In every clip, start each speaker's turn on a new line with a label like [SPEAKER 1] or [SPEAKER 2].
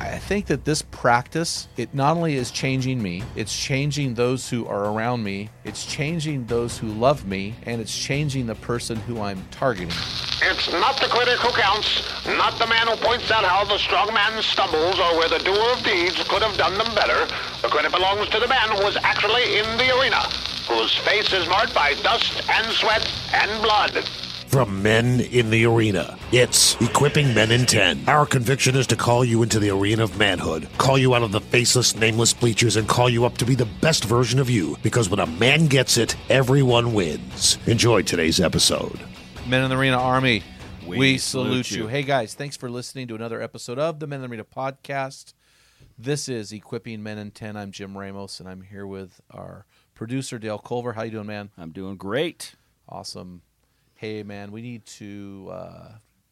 [SPEAKER 1] I think that this practice, it not only is changing me, it's changing those who are around me, it's changing those who love me, and it's changing the person who I'm targeting.
[SPEAKER 2] It's not the critic who counts, not the man who points out how the strong man stumbles or where the doer of deeds could have done them better. The credit belongs to the man who was actually in the arena, whose face is marked by dust and sweat and blood.
[SPEAKER 3] From men in the arena, it's Equipping Men in 10. Our conviction is to call you into the arena of manhood, call you out of the faceless, nameless bleachers, and call you up to be the best version of you. Because when a man gets it, everyone wins. Enjoy today's episode.
[SPEAKER 1] Men in the Arena Army, we,
[SPEAKER 4] We
[SPEAKER 1] salute,
[SPEAKER 4] salute
[SPEAKER 1] you.
[SPEAKER 4] you.
[SPEAKER 1] Hey guys, thanks for listening to another episode of the Men in the Arena podcast. This is Equipping Men in 10. I'm Jim Ramos, and I'm here with our producer, Dale Culver. How you doing, man?
[SPEAKER 4] I'm doing great.
[SPEAKER 1] Awesome. Hey, man, we need to uh,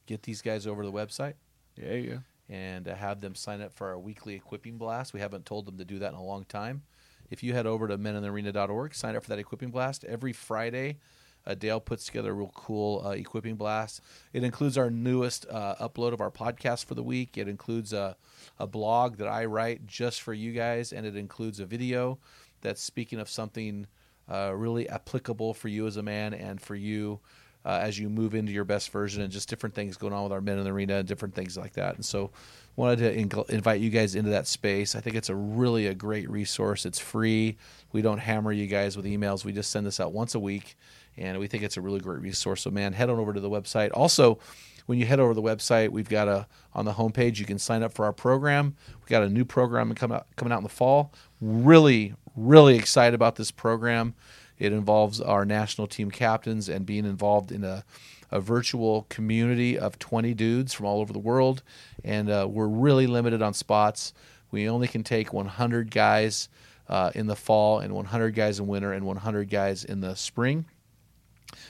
[SPEAKER 1] get these guys over to the website
[SPEAKER 4] Yeah, yeah.
[SPEAKER 1] and uh, have them sign up for our weekly equipping blast. We haven't told them to do that in a long time. If you head over to meninthearena.org, sign up for that equipping blast every Friday. Uh, Dale puts together a real cool uh, equipping blast. It includes our newest uh, upload of our podcast for the week. It includes a, a blog that I write just for you guys, and it includes a video that's speaking of something uh, really applicable for you as a man and for you uh, as you move into your best version and just different things going on with our men in the arena and different things like that. And so, wanted to in- invite you guys into that space. I think it's a really a great resource. It's free. We don't hammer you guys with emails. We just send this out once a week, and we think it's a really great resource. So, man, head on over to the website. Also, when you head over to the website, we've got a on the homepage. You can sign up for our program. We got a new program coming out coming out in the fall. Really, really excited about this program. It involves our national team captains and being involved in a, a virtual community of 20 dudes from all over the world. And uh, we're really limited on spots. We only can take 100 guys uh, in the fall and 100 guys in winter and 100 guys in the spring.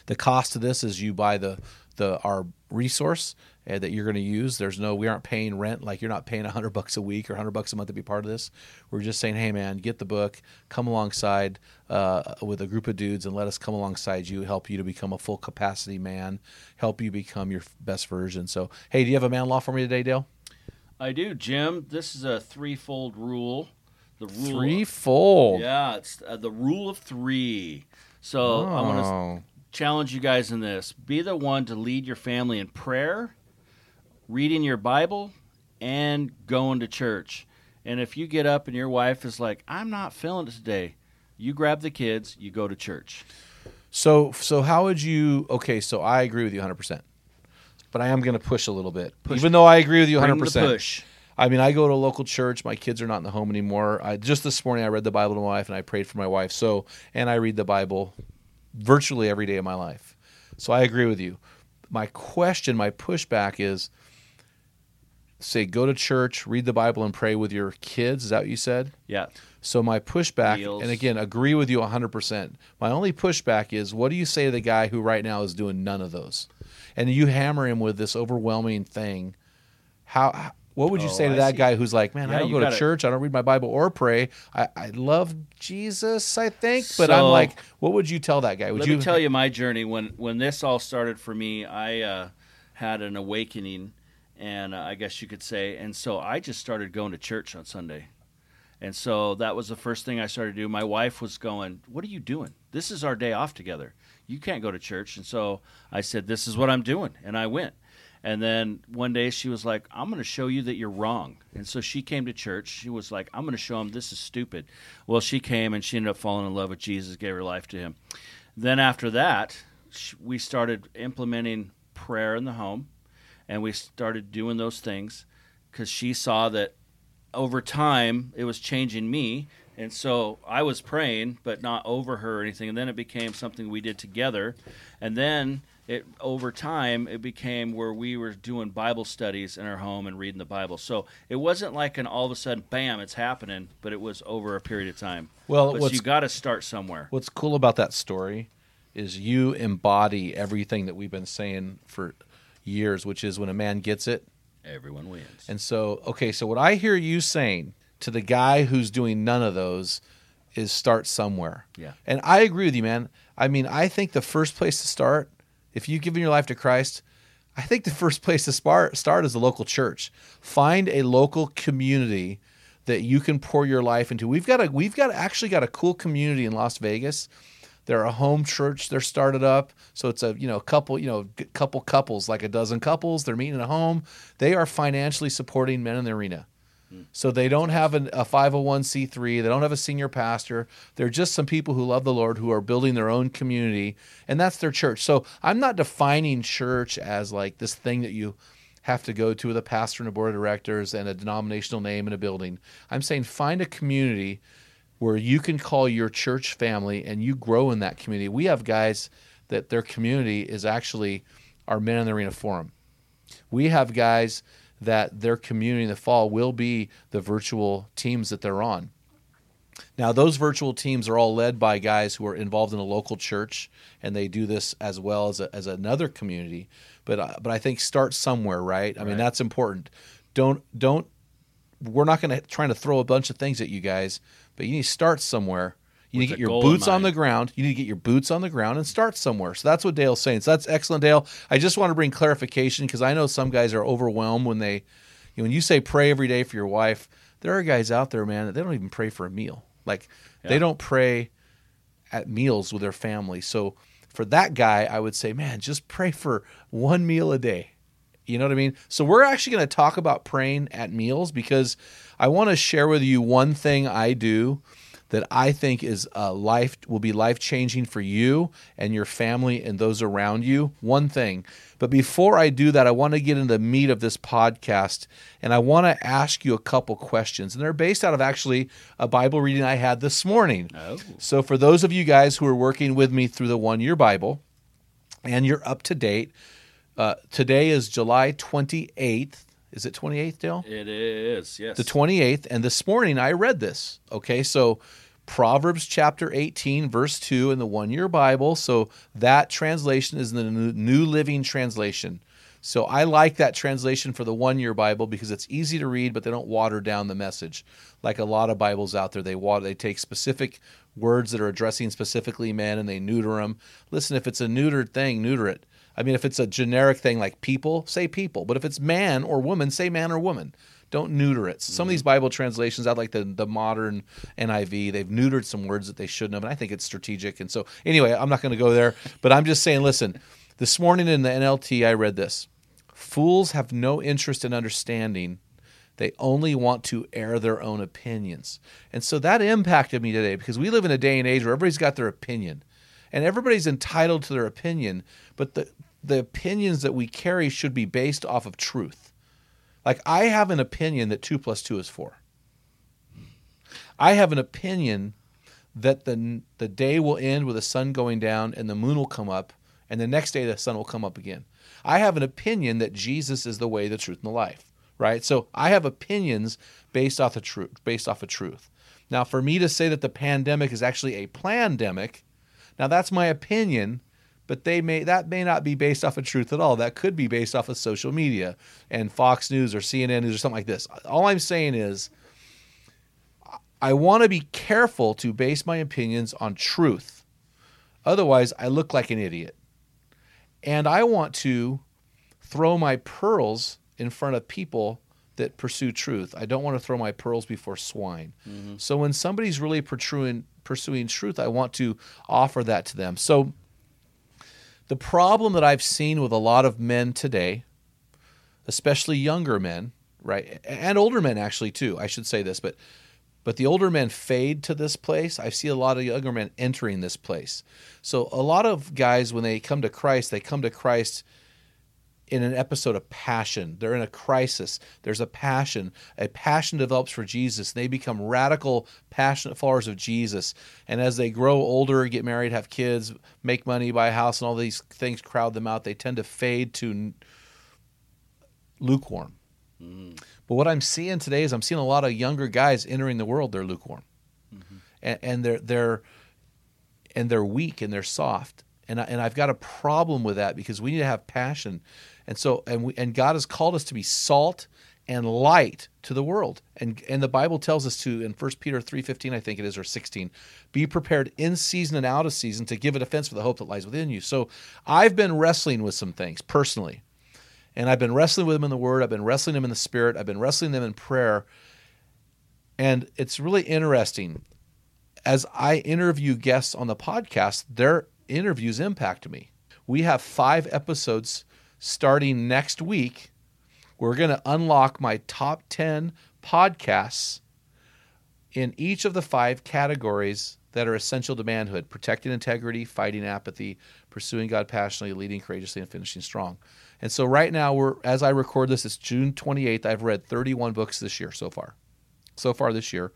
[SPEAKER 1] The cost of this is you buy the the our resource uh, that you're going to use. There's no we aren't paying rent like you're not paying 100 bucks a week or 100 bucks a month to be part of this. We're just saying, "Hey man, get the book, come alongside uh, with a group of dudes and let us come alongside you, help you to become a full capacity man, help you become your best version." So, hey, do you have a man law for me today, Dale?
[SPEAKER 4] I do, Jim. This is a threefold rule. The rule.
[SPEAKER 1] Threefold.
[SPEAKER 4] Yeah, it's uh, the rule of three. So I want to
[SPEAKER 1] Oh.
[SPEAKER 4] Challenge you guys in this. Be the one to lead your family in prayer, reading your Bible, and going to church. And if you get up and your wife is like, "I'm not feeling it today," you grab the kids, you go to church.
[SPEAKER 1] So, so how would you? Okay, so I agree with you 100, percent but I am going to push a little bit, even though I agree with you 100.
[SPEAKER 4] Bring the
[SPEAKER 1] percent
[SPEAKER 4] push.
[SPEAKER 1] I mean, I go to a local church. My kids are not in the home anymore. I, just this morning, I read the Bible to my wife and I prayed for my wife. So, and I read the Bible virtually every day of my life. So I agree with you. My question, my pushback is say, go to church, read the Bible, and pray with your kids. Is that what you said?
[SPEAKER 4] Yeah.
[SPEAKER 1] So my pushback,
[SPEAKER 4] Meals.
[SPEAKER 1] and again, agree with you 100%. My only pushback is what do you say to the guy who right now is doing none of those? And you hammer him with this overwhelming thing. How what would you
[SPEAKER 4] Oh,
[SPEAKER 1] say to
[SPEAKER 4] I
[SPEAKER 1] that
[SPEAKER 4] see.
[SPEAKER 1] guy who's like, man,
[SPEAKER 4] Yeah,
[SPEAKER 1] I don't go to
[SPEAKER 4] gotta-
[SPEAKER 1] church, I don't read my Bible or pray. I, I love Jesus, I think, but I'm like, what would you tell that guy? Would
[SPEAKER 4] Let
[SPEAKER 1] you
[SPEAKER 4] me tell you my journey. When when this all started for me, I uh, had an awakening, and uh, I guess you could say, and so I just started going to church on Sunday, and so that was the first thing I started to do. My wife was going, "What are you doing? This is our day off together. You can't go to church." And so I said, "This is what I'm doing," and I went. And then one day she was like, I'm going to show you that you're wrong. And so she came to church. She was like, I'm going to show him this is stupid. Well, she came and she ended up falling in love with Jesus, gave her life to him. Then after that, we started implementing prayer in the home, and we started doing those things because she saw that over time it was changing me, and so I was praying, but not over her or anything. And then it became something we did together, and then it over time it became where we were doing Bible studies in our home and reading the Bible. So it wasn't like an all of a sudden bam it's happening, but it was over a period of time.
[SPEAKER 1] Well,
[SPEAKER 4] but
[SPEAKER 1] what's-
[SPEAKER 4] you got to start somewhere.
[SPEAKER 1] What's cool about that story is you embody everything that we've been saying for years, which is when a man gets it.
[SPEAKER 4] Everyone wins.
[SPEAKER 1] And so, okay, so what I hear you saying to the guy who's doing none of those is start somewhere.
[SPEAKER 4] Yeah.
[SPEAKER 1] And I agree with you, man. I mean, I think the first place to start, if you've given your life to Christ, I think the first place to start is the local church. Find a local community that you can pour your life into. We've got a we've got actually got a cool community in Las Vegas. They're a home church. They're started up, so it's a you know a couple you know couple couples like a dozen couples. They're meeting at home. They are financially supporting men in the arena. So they don't have an, a 501c3. They don't have a senior pastor. They're just some people who love the Lord who are building their own community, and that's their church. So I'm not defining church as like this thing that you have to go to with a pastor and a board of directors and a denominational name and a building. I'm saying find a community where you can call your church family and you grow in that community. We have guys that their community is actually our Men in the Arena Forum. We have guys that their community in the fall will be the virtual teams that they're on. Now, those virtual teams are all led by guys who are involved in a local church, and they do this as well as, a, as another community. But uh, but I think start somewhere, right? I mean, that's important. Don't don't. We're not going to trying to throw a bunch of things at you guys, but you need to start somewhere. You need to get your boots on the ground. You need to get your boots on the ground and start somewhere. So that's what Dale's saying. So that's excellent, Dale. I just want to bring clarification because I know some guys are overwhelmed when they, you know, when you say pray every day for your wife. There are guys out there, man, that they don't even pray for a meal. Like they don't pray at meals with their family. So for that guy, I would say, man, just pray for one meal a day. You know what I mean? So we're actually going to talk about praying at meals because I want to share with you one thing I do that I think is uh, life will be life changing for you and your family and those around you. One thing, but before I do that, I want to get into the meat of this podcast and I want to ask you a couple questions, and they're based out of actually a Bible reading I had this morning.
[SPEAKER 4] Oh.
[SPEAKER 1] So for those of you guys who are working with me through the One Year Bible, and you're up to date. Uh, today is July 28th. Is it 28th, Dale?
[SPEAKER 4] It is, yes.
[SPEAKER 1] The 28th. And this morning I read this. Okay, so Proverbs chapter 18, verse 2 in the one year Bible. So that translation is the New New Living Translation. So I like that translation for the one year Bible because it's easy to read, but they don't water down the message. Like a lot of Bibles out there, they water, they take specific words that are addressing specifically men and they neuter them. Listen, if it's a neutered thing, neuter it. I mean, if it's a generic thing like people, say people. But if it's man or woman, say man or woman. Don't neuter it. Some of these mm-hmm. Bible translations, I like the the modern NIV. They've neutered some words that they shouldn't have, and I think it's strategic. And so, anyway, I'm not going to go there. But I'm just saying, listen. This morning in the NLT, I read this: Fools have no interest in understanding. They only want to air their own opinions. And so that impacted me today because we live in a day and age where everybody's got their opinion. And everybody's entitled to their opinion, but the the opinions that we carry should be based off of truth. Like I have an opinion that two plus two is four. I have an opinion that the the day will end with the sun going down and the moon will come up, and the next day the sun will come up again. I have an opinion that Jesus is the way, the truth, and the life. Right. So I have opinions based off the truth, based off of truth. Now, for me to say that the pandemic is actually a plandemic, now that's my opinion, but they may that may not be based off of truth at all. That could be based off of social media and Fox News or CNN News or something like this. All I'm saying is I want to be careful to base my opinions on truth. Otherwise, I look like an idiot. And I want to throw my pearls in front of people that pursue truth. I don't want to throw my pearls before swine. Mm-hmm. So when somebody's really pursuing pursuing truth, I want to offer that to them. So the problem that I've seen with a lot of men today, especially younger men, right, and older men actually too, I should say this, but But the older men fade to this place. I see a lot of younger men entering this place. So a lot of guys, when they come to Christ, they come to Christ in an episode of passion. They're in a crisis. There's a passion. A passion develops for Jesus. They become radical, passionate followers of Jesus. And as they grow older, get married, have kids, make money, buy a house, and all these things crowd them out, they tend to fade to lukewarm. Mm. But what I'm seeing today is I'm seeing a lot of younger guys entering the world. They're lukewarm, mm-hmm. and, and they're they're and they're weak and they're soft. And I, and I've got a problem with that because we need to have passion, and so and we and God has called us to be salt and light to the world. And and the Bible tells us to in 1 Peter 3:15 I think it is or 16, be prepared in season and out of season to give a defense for the hope that lies within you. So I've been wrestling with some things personally. And I've been wrestling with them in the word, I've been wrestling them in the spirit, I've been wrestling them in prayer. And it's really interesting as I interview guests on the podcast, their interviews impact me. We have 5 episodes starting next week we're going to unlock my top 10 podcasts in each of the five categories that are essential to manhood protecting integrity, fighting apathy, pursuing God passionately, leading courageously, and finishing strong. And so, right now, we're as I record this, it's June 28th. I've read 31 books this year so far. So far this year,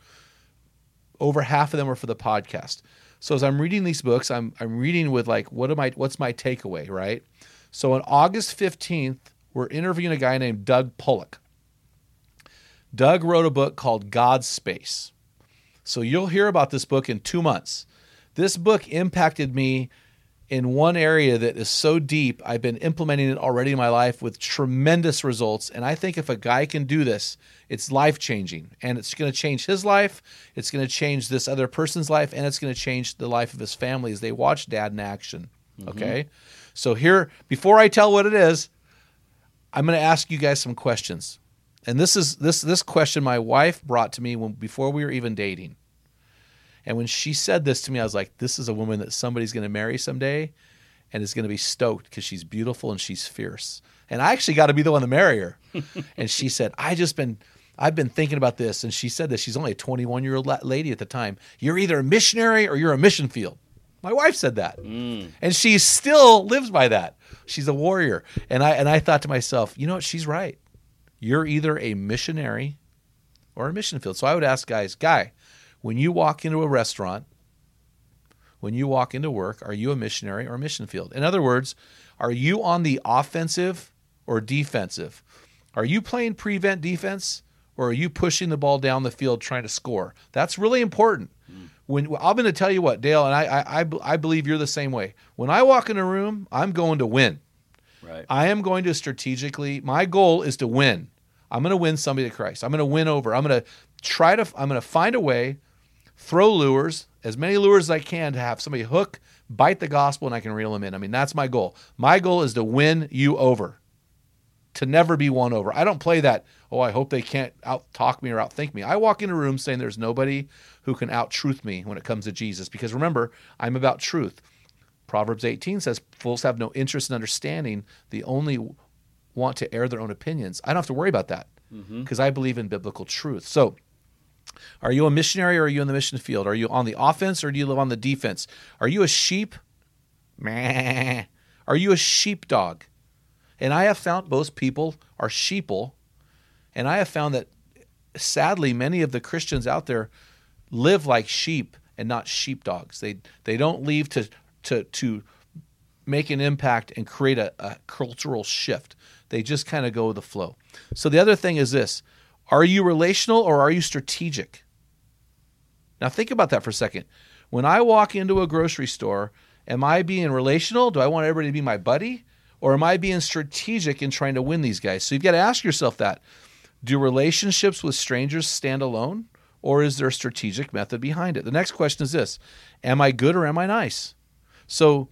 [SPEAKER 1] over half of them are for the podcast. So as I'm reading these books, I'm I'm reading with like, what am I? What's my takeaway? Right. So on August 15th, we're interviewing a guy named Doug Pollock. Doug wrote a book called God's Space. So you'll hear about this book in two months. This book impacted me in one area that is so deep. I've been implementing it already in my life with tremendous results. And I think if a guy can do this, it's life changing. And it's going to change his life, it's going to change this other person's life, and it's going to change the life of his family as they watch dad in action. Mm-hmm. Okay? So, here, before I tell what it is, I'm going to ask you guys some questions. And this is this this question my wife brought to me when before we were even dating. And when she said this to me, I was like, this is a woman that somebody's going to marry someday and is going to be stoked because she's beautiful and she's fierce. And I actually got to be the one to marry her. and she said, I just been I've been thinking about this and she said that she's only a 21 year old lady at the time. You're either a missionary or you're a mission field. My wife said that. Mm. And she still lives by that. She's a warrior. And I and I thought to myself, you know what, she's right. You're either a missionary or a mission field. So I would ask guys, guy, when you walk into a restaurant, when you walk into work, are you a missionary or a mission field? In other words, are you on the offensive or defensive? Are you playing prevent defense or are you pushing the ball down the field trying to score? That's really important. Mm. When I'm going to tell you what, Dale, and I, I, I, I believe you're the same way. When I walk in a room, I'm going to win.
[SPEAKER 4] Right.
[SPEAKER 1] I am going to strategically. My goal is to win. I'm going to win somebody to Christ. I'm going to win over. I'm going to try to. I'm going to find a way, throw lures, as many lures as I can to have somebody hook, bite the gospel, and I can reel them in. I mean, that's my goal. My goal is to win you over, to never be won over. I don't play that. Oh, I hope they can't out talk me or outthink me. I walk in a room saying there's nobody who can out truth me when it comes to Jesus, because remember, I'm about truth. Proverbs 18 says, Fools have no interest in understanding. They only want to air their own opinions. I don't have to worry about that mm-hmm. because I believe in biblical truth. So, are you a missionary or are you in the mission field? Are you on the offense or do you live on the defense? Are you a sheep? Meh. Are you a sheepdog? And I have found most people are sheeple. And I have found that sadly, many of the Christians out there live like sheep and not sheepdogs. They they don't leave to to to make an impact and create a, a cultural shift. They just kind of go with the flow. So the other thing is this: Are you relational or are you strategic? Now think about that for a second. When I walk into a grocery store, am I being relational? Do I want everybody to be my buddy? Or am I being strategic in trying to win these guys? So you've got to ask yourself that. Do relationships with strangers stand alone? Or is there a strategic method behind it? The next question is this Am I good or am I nice? So,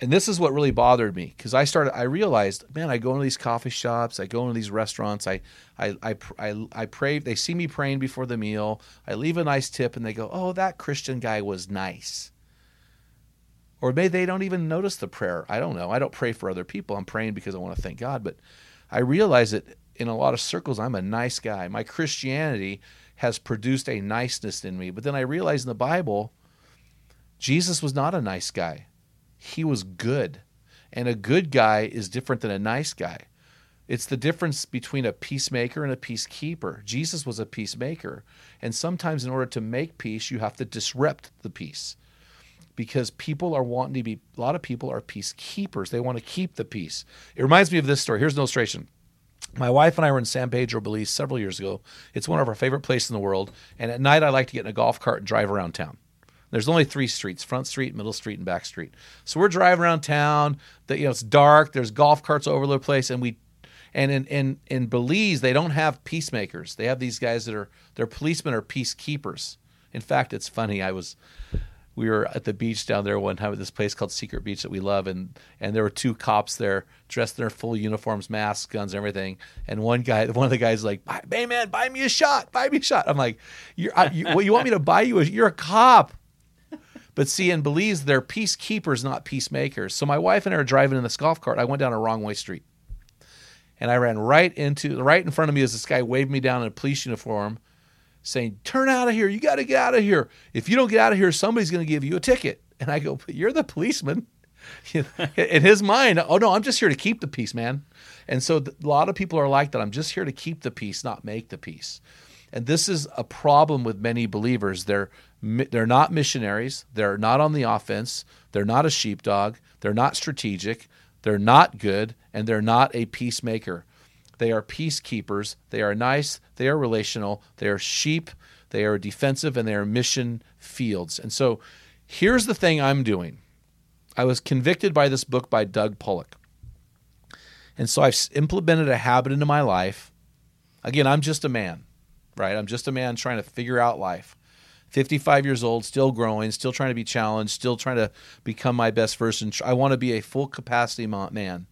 [SPEAKER 1] and this is what really bothered me because I started, I realized, man, I go into these coffee shops, I go into these restaurants, I, I, I, I, I pray, they see me praying before the meal, I leave a nice tip and they go, oh, that Christian guy was nice. Or maybe they don't even notice the prayer. I don't know. I don't pray for other people. I'm praying because I want to thank God. But I realize that in a lot of circles, I'm a nice guy. My Christianity has produced a niceness in me. But then I realize in the Bible, Jesus was not a nice guy. He was good. And a good guy is different than a nice guy. It's the difference between a peacemaker and a peacekeeper. Jesus was a peacemaker. And sometimes, in order to make peace, you have to disrupt the peace because people are wanting to be, a lot of people are peacekeepers. They want to keep the peace. It reminds me of this story. Here's an illustration. My wife and I were in San Pedro, Belize several years ago. It's one of our favorite places in the world. And at night, I like to get in a golf cart and drive around town. There's only three streets: Front Street, Middle Street, and Back Street. So we're driving around town. That you know, it's dark. There's golf carts all over the place, and we, and in in in Belize, they don't have peacemakers. They have these guys that are their policemen are peacekeepers. In fact, it's funny. I was we were at the beach down there one time at this place called Secret Beach that we love, and and there were two cops there dressed in their full uniforms, masks, guns, everything. And one guy, one of the guys, like, "Hey man, buy me a shot, buy me a shot." I'm like, "You're, I, you, what you want me to buy you? A, you're a cop." But see, in Belize, they're peacekeepers, not peacemakers. So my wife and I are driving in this golf cart. I went down a wrong way street, and I ran right into right in front of me as this guy waved me down in a police uniform saying, Turn out of here. You got to get out of here. If you don't get out of here, somebody's going to give you a ticket. And I go, But you're the policeman. in his mind, oh no, I'm just here to keep the peace, man. And so a lot of people are like that. I'm just here to keep the peace, not make the peace. And this is a problem with many believers. They're they're not missionaries. They're not on the offense. They're not a sheepdog. They're not strategic. They're not good, and they're not a peacemaker. They are peacekeepers. They are nice. They are relational. They are sheep. They are defensive, and they are mission fields. And so, here's the thing I'm doing. I was convicted by this book by Doug Pollock. And so I've implemented a habit into my life. Again, I'm just a man, right? I'm just a man trying to figure out life. 55 years old, still growing, still trying to be challenged, still trying to become my best version. I want to be a full capacity man.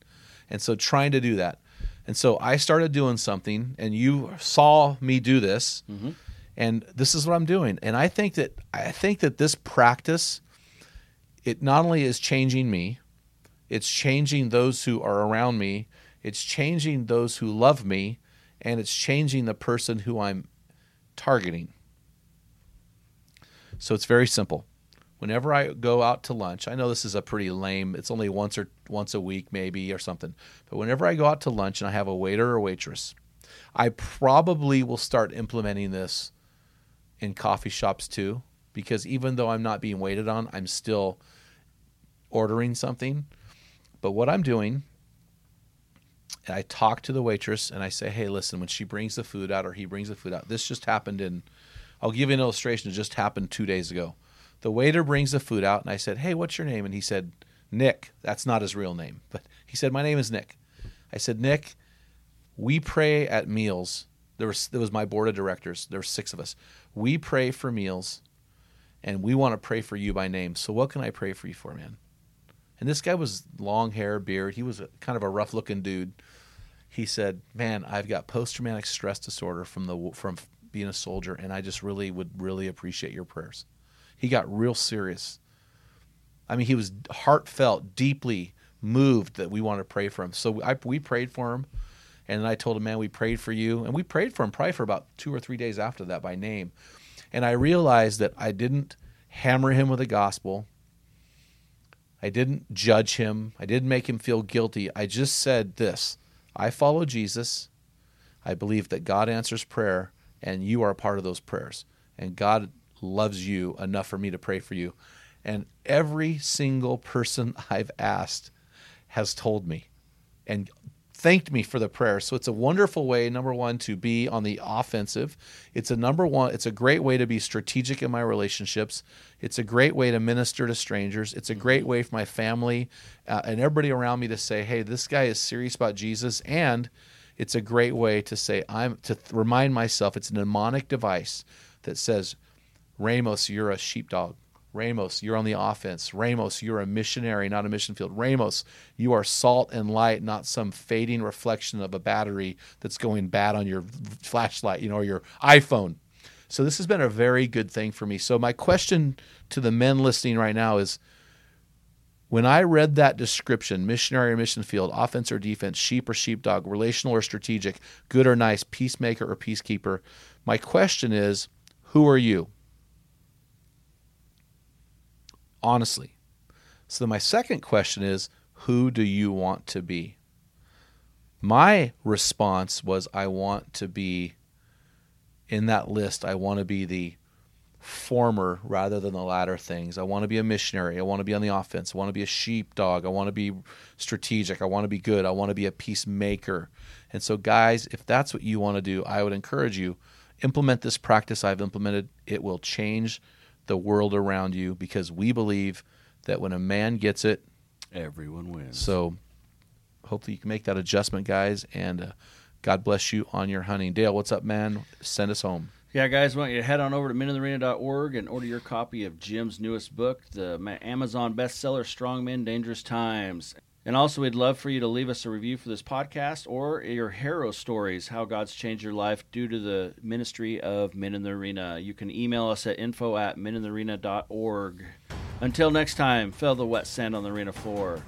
[SPEAKER 1] And so trying to do that. And so I started doing something, and you saw me do this, mm-hmm. and this is what I'm doing. And I think that I think that this practice, it not only is changing me, it's changing those who are around me, it's changing those who love me, and it's changing the person who I'm targeting. So it's very simple. Whenever I go out to lunch, I know this is a pretty lame. It's only once or once a week maybe or something. But whenever I go out to lunch and I have a waiter or waitress, I probably will start implementing this in coffee shops too because even though I'm not being waited on, I'm still ordering something. But what I'm doing I talk to the waitress and I say, "Hey, listen, when she brings the food out or he brings the food out, this just happened in I'll give you an illustration. It just happened two days ago. The waiter brings the food out, and I said, Hey, what's your name? And he said, Nick. That's not his real name, but he said, My name is Nick. I said, Nick, we pray at meals. There was, there was my board of directors. There were six of us. We pray for meals, and we want to pray for you by name. So, what can I pray for you for, man? And this guy was long hair, beard. He was a, kind of a rough looking dude. He said, "Man, I've got post traumatic stress disorder from the from being a soldier, and I just really would really appreciate your prayers. He got real serious. I mean, he was heartfelt, deeply moved that we wanted to pray for him. So I, we prayed for him, and I told him, "Man, we prayed for you," and we prayed for him probably for about two or three days after that by name. And I realized that I didn't hammer him with the gospel. I didn't judge him. I didn't make him feel guilty. I just said this I follow Jesus. I believe that God answers prayer, and you are a part of those prayers. And God loves you enough for me to pray for you. And every single person I've asked has told me and thanked me for the prayer. So it's a wonderful way, number one, to be on the offensive. It's a number one, it's a great way to be strategic in my relationships. It's a great way to minister to strangers. It's a great way for my family uh, and everybody around me to say, hey, this guy is serious about Jesus. And it's a great way to say I'm to th- remind myself it's a mnemonic device that says, Ramos, you're a sheepdog. Ramos, you're on the offense. Ramos, you're a missionary, not a mission field. Ramos, you are salt and light, not some fading reflection of a battery that's going bad on your flashlight, you know, or your iPhone. So this has been a very good thing for me. So my question to the men listening right now is when I read that description, missionary or mission field, offense or defense, sheep or sheepdog, relational or strategic, good or nice, peacemaker or peacekeeper, my question is, who are you? Honestly. So my second question is, who do you want to be? My response was, I want to be in that list. I want to be the former rather than the latter things. I want to be a missionary. I want to be on the offense. I want to be a sheepdog. I want to be strategic. I want to be good. I want to be a peacemaker. And so, guys, if that's what you want to do, I would encourage you implement this practice I've implemented. It will change the world around you because we believe that when a man gets it,
[SPEAKER 4] everyone wins.
[SPEAKER 1] So, hopefully, you can make that adjustment, guys. And uh, God bless you on your hunting. Dale, what's up, man? Send us home.
[SPEAKER 4] Yeah, guys, I want you to head on over to meninthearena.org and order your copy of Jim's newest book, the Amazon bestseller Strong Men, Dangerous Times. And also, we'd love for you to leave us a review for this podcast or your hero stories, how God's changed your life due to the ministry of Men in the Arena. You can email us at info at meninthearena.org. Until next time, feel the wet sand on the arena floor.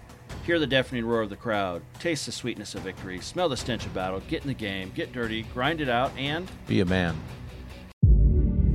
[SPEAKER 4] Hear the deafening roar of the crowd. Taste the sweetness of victory. Smell the stench of battle. Get in the game. Get dirty. Grind it out. And
[SPEAKER 1] be a man.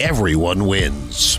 [SPEAKER 3] everyone wins.